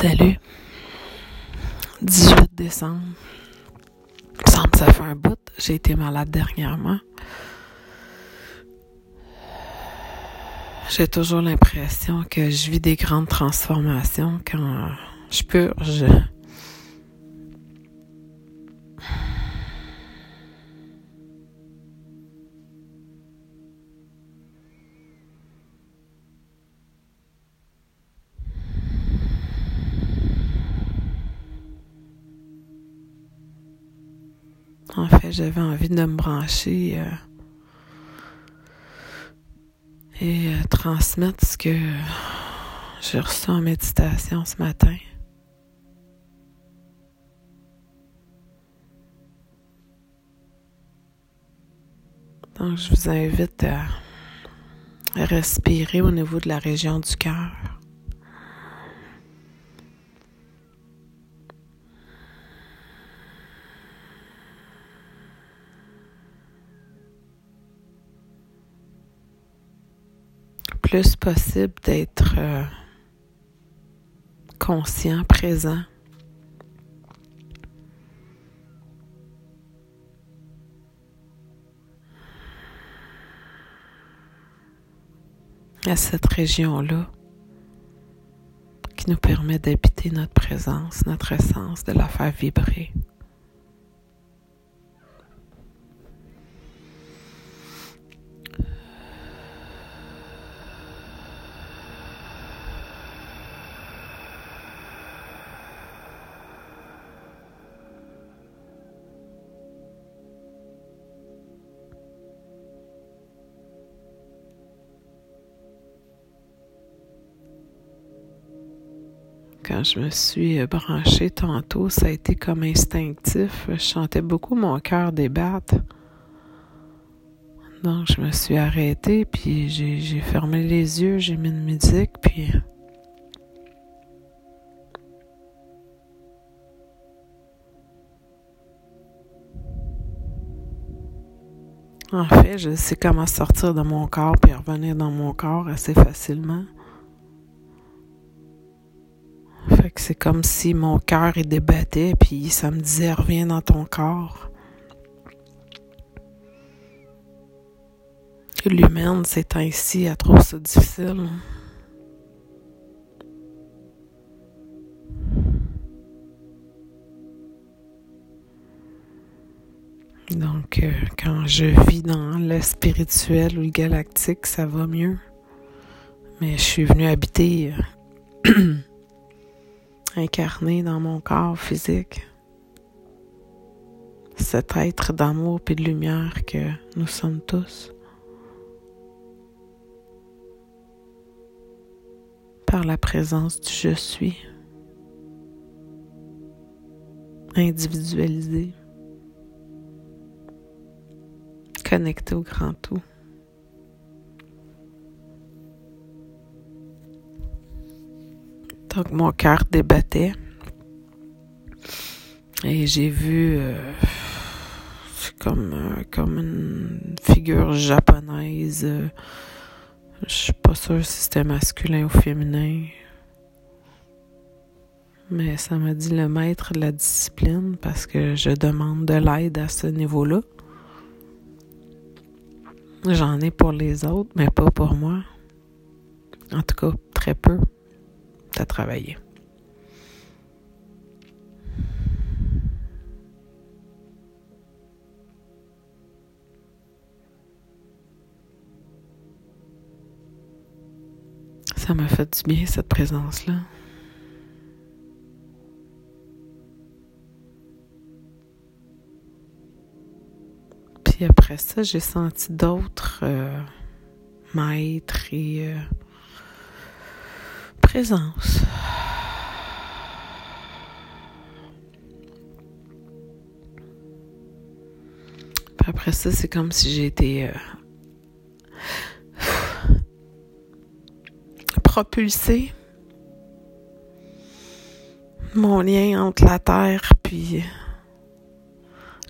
Salut. 18 décembre. Semble que ça fait un bout. J'ai été malade dernièrement. J'ai toujours l'impression que je vis des grandes transformations quand je purge. J'avais envie de me brancher euh, et euh, transmettre ce que j'ai reçu en méditation ce matin. Donc, je vous invite à respirer au niveau de la région du cœur. Plus possible d'être euh, conscient, présent. à cette région-là qui nous permet d'habiter notre présence, notre essence, de la faire vibrer. Je me suis branchée tantôt, ça a été comme instinctif. Je sentais beaucoup mon cœur débattre. Donc, je me suis arrêtée, puis j'ai fermé les yeux, j'ai mis une musique, puis... En fait, je sais comment sortir de mon corps puis revenir dans mon corps assez facilement. C'est comme si mon cœur est débattait, puis ça me disait reviens dans ton corps. L'humaine, c'est ainsi, elle trouve ça difficile. Donc, euh, quand je vis dans le spirituel ou le galactique, ça va mieux. Mais je suis venue habiter euh, incarné dans mon corps physique. Cet être d'amour et de lumière que nous sommes tous. Par la présence du je suis. Individualisé. Connecté au grand tout. Donc mon cœur débattait. Et j'ai vu euh, comme, euh, comme une figure japonaise. Euh, je suis pas sûre si c'était masculin ou féminin. Mais ça m'a dit le maître de la discipline parce que je demande de l'aide à ce niveau-là. J'en ai pour les autres, mais pas pour moi. En tout cas, très peu travailler. Ça m'a fait du bien, cette présence-là. Puis après ça, j'ai senti d'autres euh, maîtres euh, après ça, c'est comme si j'étais euh, propulsée. Mon lien entre la Terre puis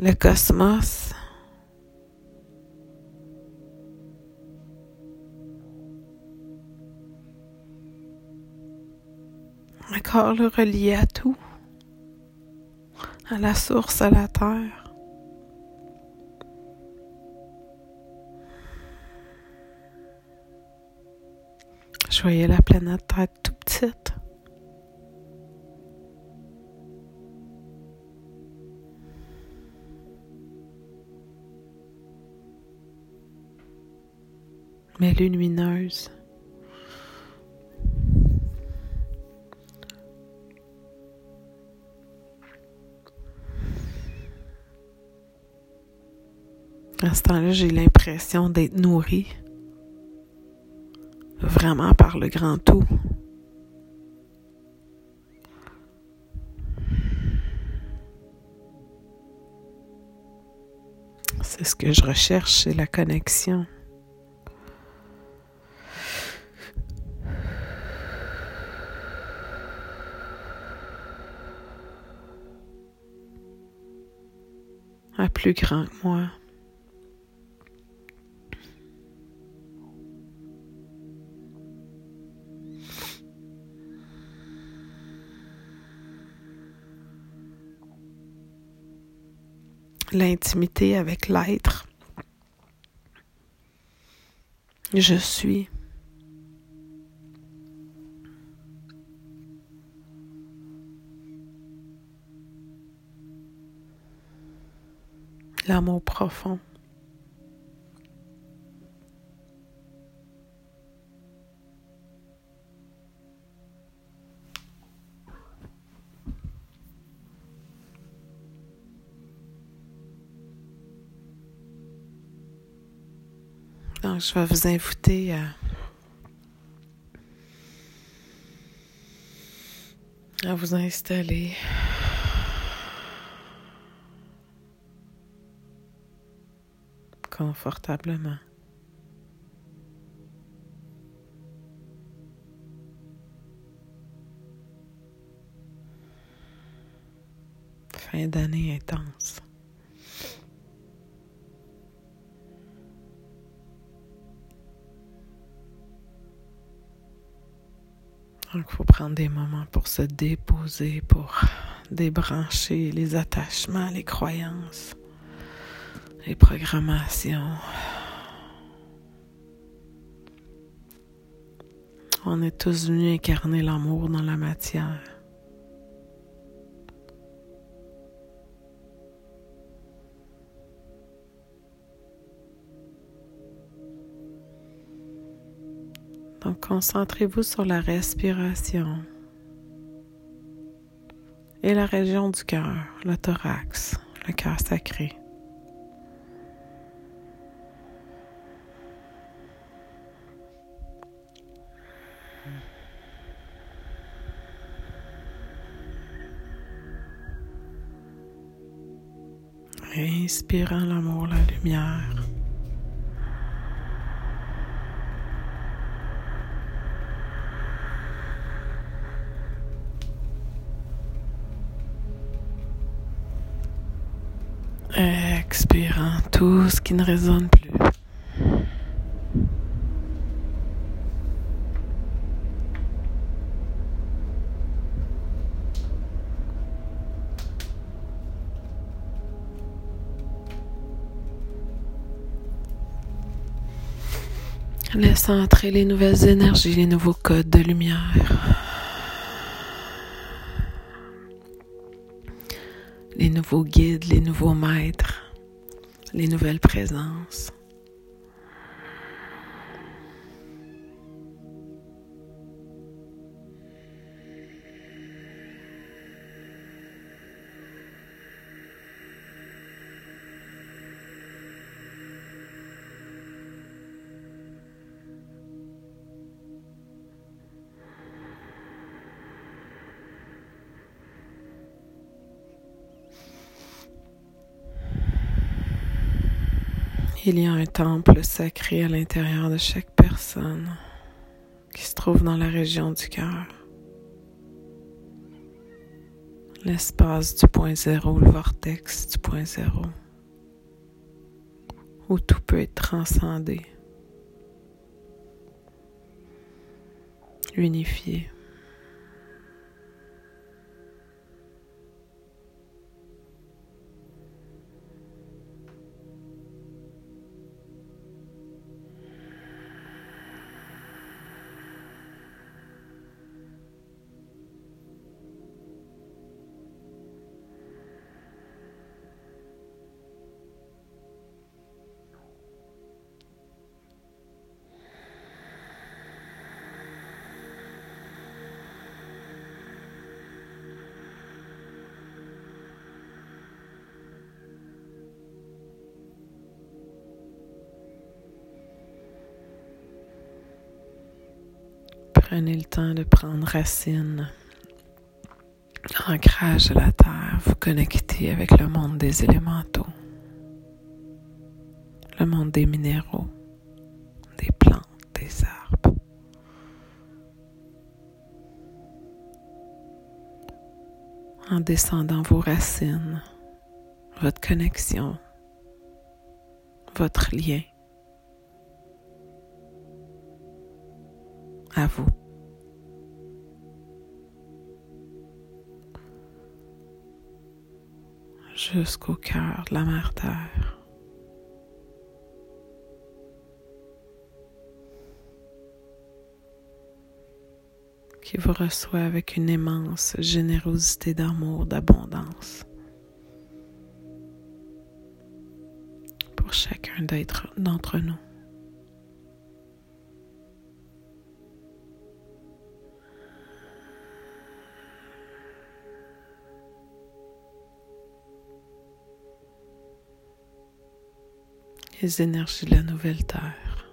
le cosmos. Corps le relié à tout, à la source, à la terre. Je voyais la planète Terre tout petite. Mais lumineuse. À ce temps-là, j'ai l'impression d'être nourrie vraiment par le grand tout. C'est ce que je recherche, c'est la connexion. À plus grand que moi. L'intimité avec l'être. Je suis. L'amour profond. Je vais vous inviter à, à vous installer. confortablement. Fin d'année intense. Donc, il faut prendre des moments pour se déposer, pour débrancher les attachements, les croyances, les programmations. On est tous venus incarner l'amour dans la matière. Concentrez-vous sur la respiration et la région du cœur, le thorax, le cœur sacré. Inspirant l'amour, la lumière. Expirant tout ce qui ne résonne plus. Laissant entrer les nouvelles énergies, les nouveaux codes de lumière. Nouveaux guides, les nouveaux maîtres, les nouvelles présences. Il y a un temple sacré à l'intérieur de chaque personne qui se trouve dans la région du cœur. L'espace du point zéro, le vortex du point zéro, où tout peut être transcendé, unifié. Prenez le temps de prendre racine. Ancrage à la terre, vous connectez avec le monde des élémentaux, le monde des minéraux, des plantes, des arbres. En descendant vos racines, votre connexion, votre lien à vous. Jusqu'au cœur de la mère qui vous reçoit avec une immense générosité d'amour, d'abondance. Pour chacun d'entre nous. Les énergies de la nouvelle terre.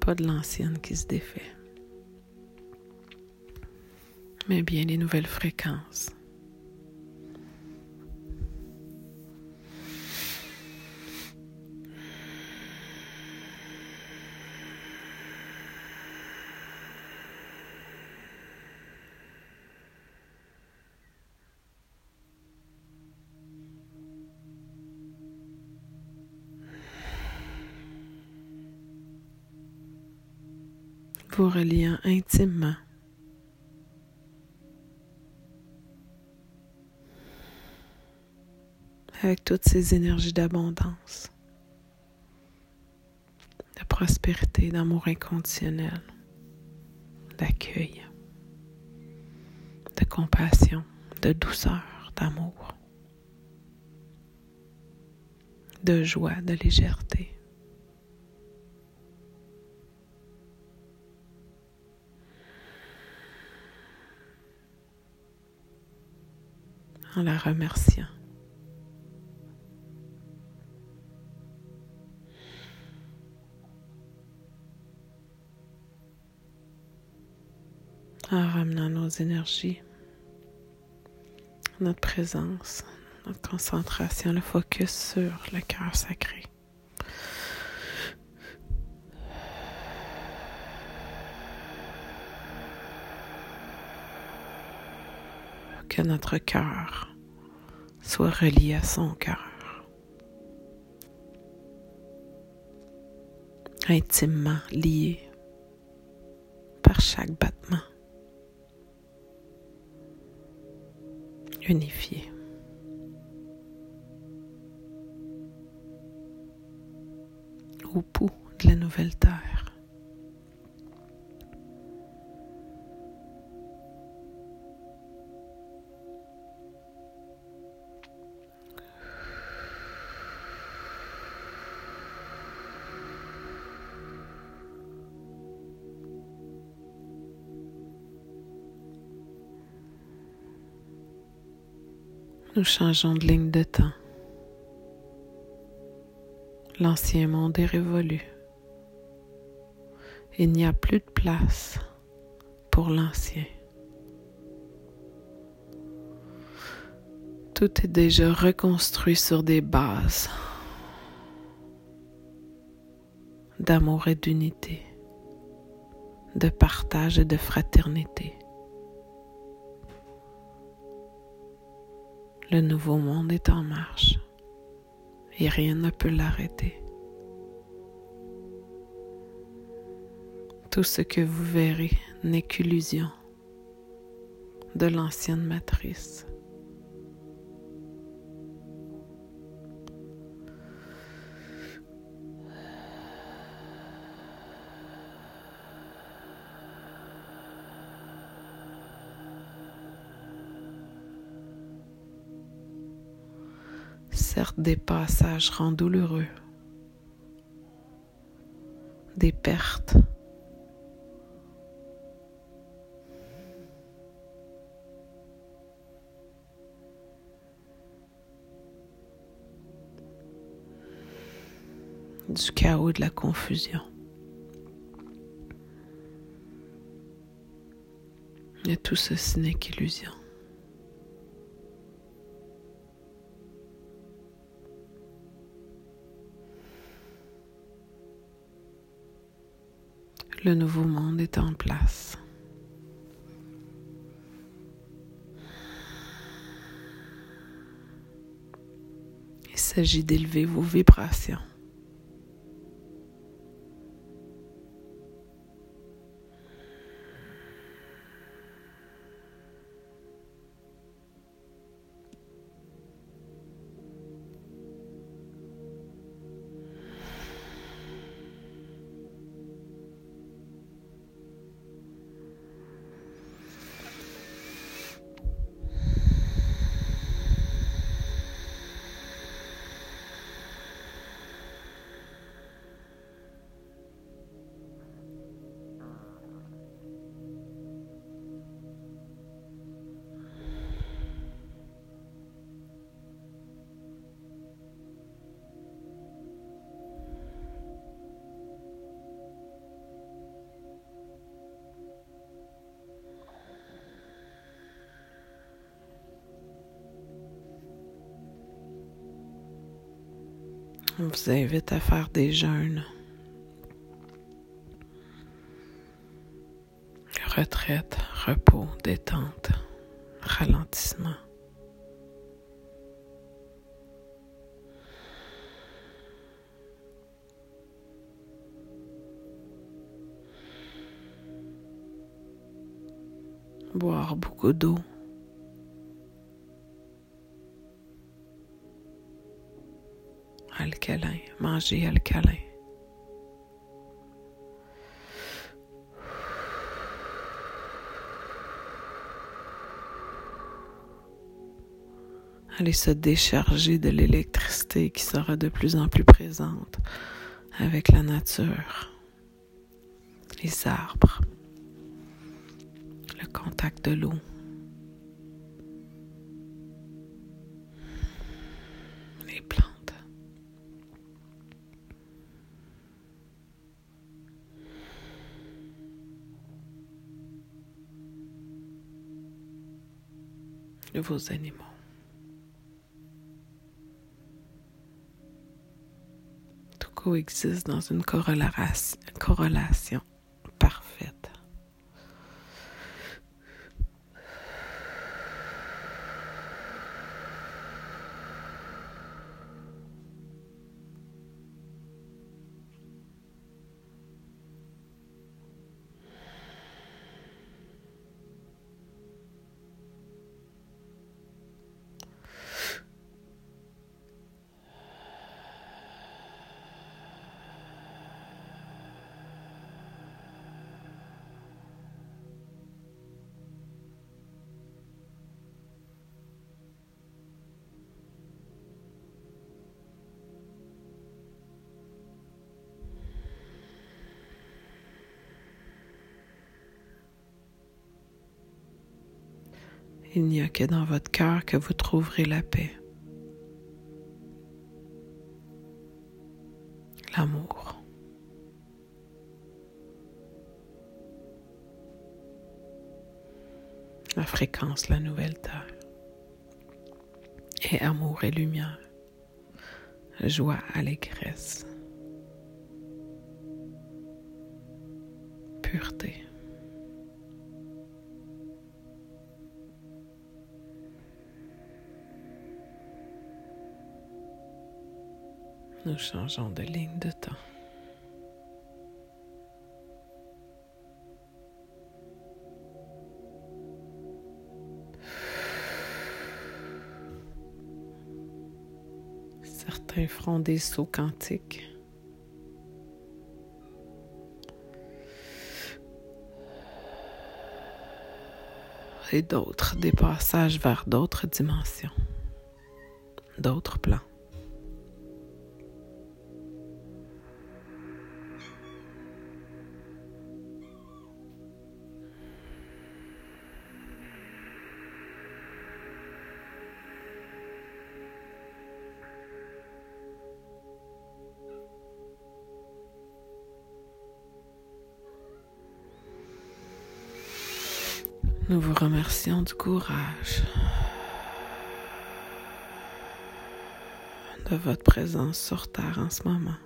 Pas de l'ancienne qui se défait, mais bien les nouvelles fréquences. Reliant intimement. avec toutes ces énergies d'abondance, de prospérité, d'amour inconditionnel, d'accueil, de compassion, de douceur, d'amour, de joie, de légèreté. La remerciant. En ramenant nos énergies, notre présence, notre concentration, le focus sur le cœur sacré. Que notre cœur soit relié à son cœur, intimement lié par chaque battement, unifié. au bout de la nouvelle terre. Nous changeons de ligne de temps. L'ancien monde est révolu. Il n'y a plus de place pour l'ancien. Tout est déjà reconstruit sur des bases d'amour et d'unité, de partage et de fraternité. Le nouveau monde est en marche et rien ne peut l'arrêter. Tout ce que vous verrez n'est qu'illusion de l'ancienne matrice. certes des passages rendent douloureux, des pertes. du chaos, et de la confusion. Et tout ceci n'est qu'illusion. Le nouveau monde est en place. Il s'agit d'élever vos vibrations. On vous invite à faire des jeûnes. Retraite, repos, détente, ralentissement. Boire beaucoup d'eau. Manger alcalin. Aller se décharger de l'électricité qui sera de plus en plus présente avec la nature, les arbres, le contact de l'eau. De vos animaux. Tout coexiste dans une corrélation Il n'y a que dans votre cœur que vous trouverez la paix. L'amour. La fréquence, la nouvelle terre. Et amour et lumière. Joie, allégresse. Pureté. Nous changeons de ligne de temps. Certains feront des sauts quantiques. Et d'autres des passages vers d'autres dimensions, d'autres plans. Nous vous remercions du courage de votre présence sur Terre en ce moment.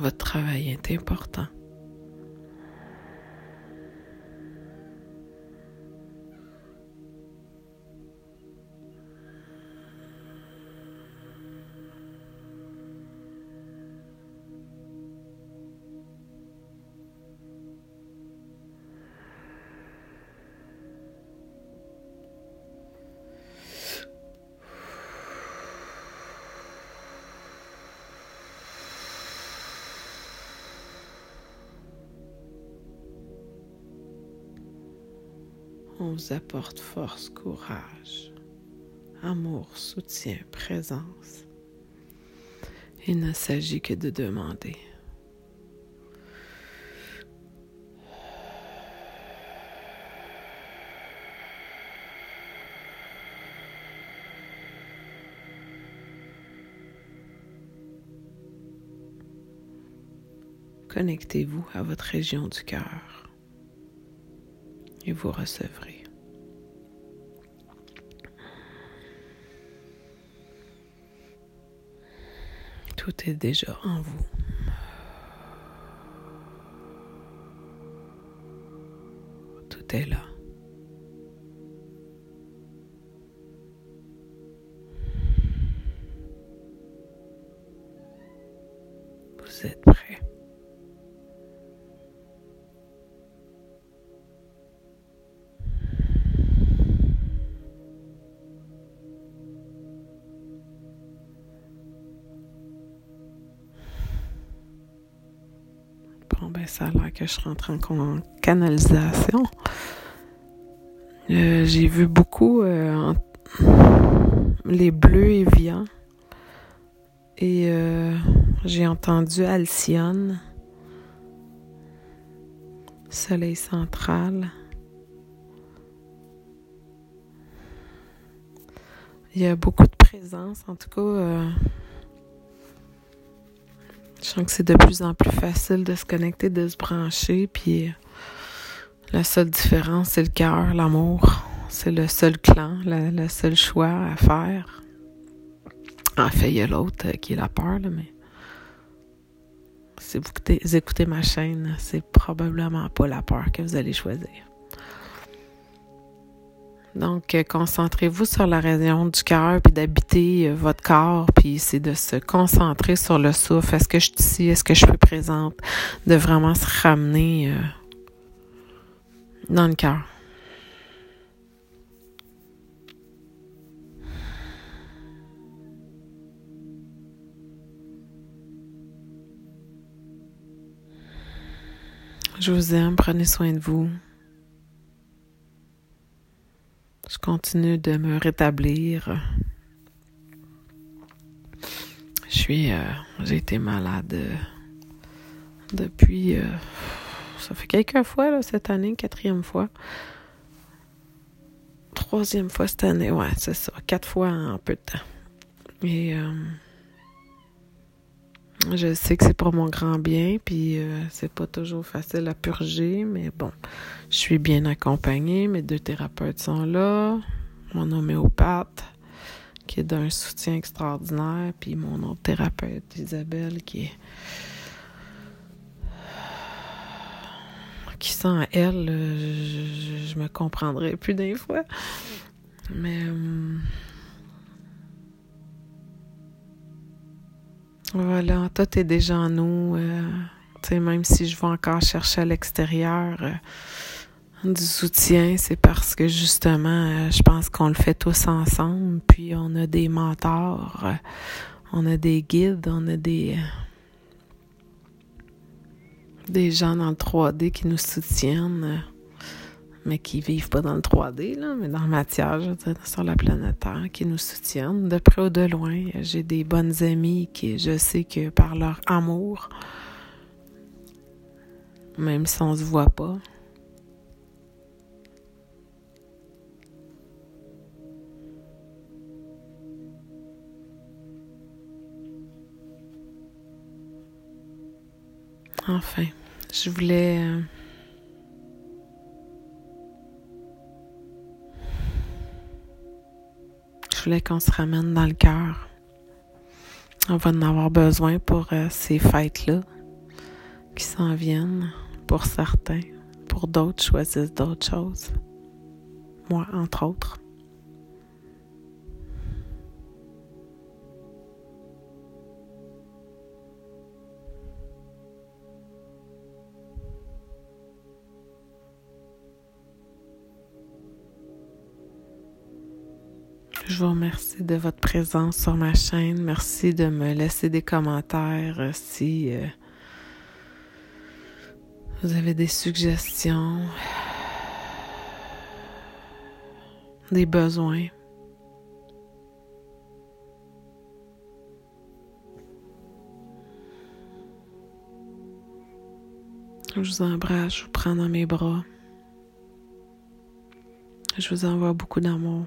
Votre travail est important. On vous apporte force, courage, amour, soutien, présence. Il ne s'agit que de demander. Connectez-vous à votre région du cœur et vous recevrez. Tout est déjà en vous. Je rentre en canalisation. Euh, j'ai vu beaucoup euh, les bleus évians et euh, j'ai entendu Alcyone, Soleil central. Il y a beaucoup de présence, en tout cas. Je sens que c'est de plus en plus facile de se connecter, de se brancher, puis la seule différence, c'est le cœur, l'amour. C'est le seul clan, le, seul choix à faire. En fait, il y a l'autre euh, qui est la peur, mais si vous écoutez ma chaîne, c'est probablement pas la peur que vous allez choisir. Donc, euh, concentrez-vous sur la région du cœur, puis d'habiter euh, votre corps, puis c'est de se concentrer sur le souffle. Est-ce que je suis ici? Est-ce que je suis présente? De vraiment se ramener euh, dans le cœur. Je vous aime, prenez soin de vous. Je continue de me rétablir. Je suis, euh, j'ai été malade euh, depuis, euh, ça fait quelques fois cette année, quatrième fois, troisième fois cette année, ouais, c'est ça, quatre fois en peu de temps. Et je sais que c'est pour mon grand bien, puis euh, c'est pas toujours facile à purger, mais bon, je suis bien accompagnée. Mes deux thérapeutes sont là, mon homéopathe qui est d'un soutien extraordinaire, puis mon autre thérapeute Isabelle qui est qui sent elle, je, me comprendrai plus d'un fois, mais hum, Voilà, tout est déjà en nous. Euh, même si je vais encore chercher à l'extérieur euh, du soutien, c'est parce que justement, euh, je pense qu'on le fait tous ensemble. Puis on a des mentors, on a des guides, on a des des gens dans le 3D qui nous soutiennent mais qui vivent pas dans le 3D, là, mais dans la matière, sur la planète Terre, qui nous soutiennent de près ou de loin. J'ai des bonnes amies qui, je sais que par leur amour, même si on se voit pas, Enfin, je voulais Je voulais qu'on se ramène dans le cœur. On va en avoir besoin pour euh, ces fêtes-là qui s'en viennent pour certains. Pour d'autres, choisissent d'autres choses. Moi, entre autres. Je vous remercie de votre présence sur ma chaîne. Merci de me laisser des commentaires euh, si euh, vous avez des suggestions, des besoins. Je vous embrasse, je vous prends dans mes bras. Je vous envoie beaucoup d'amour.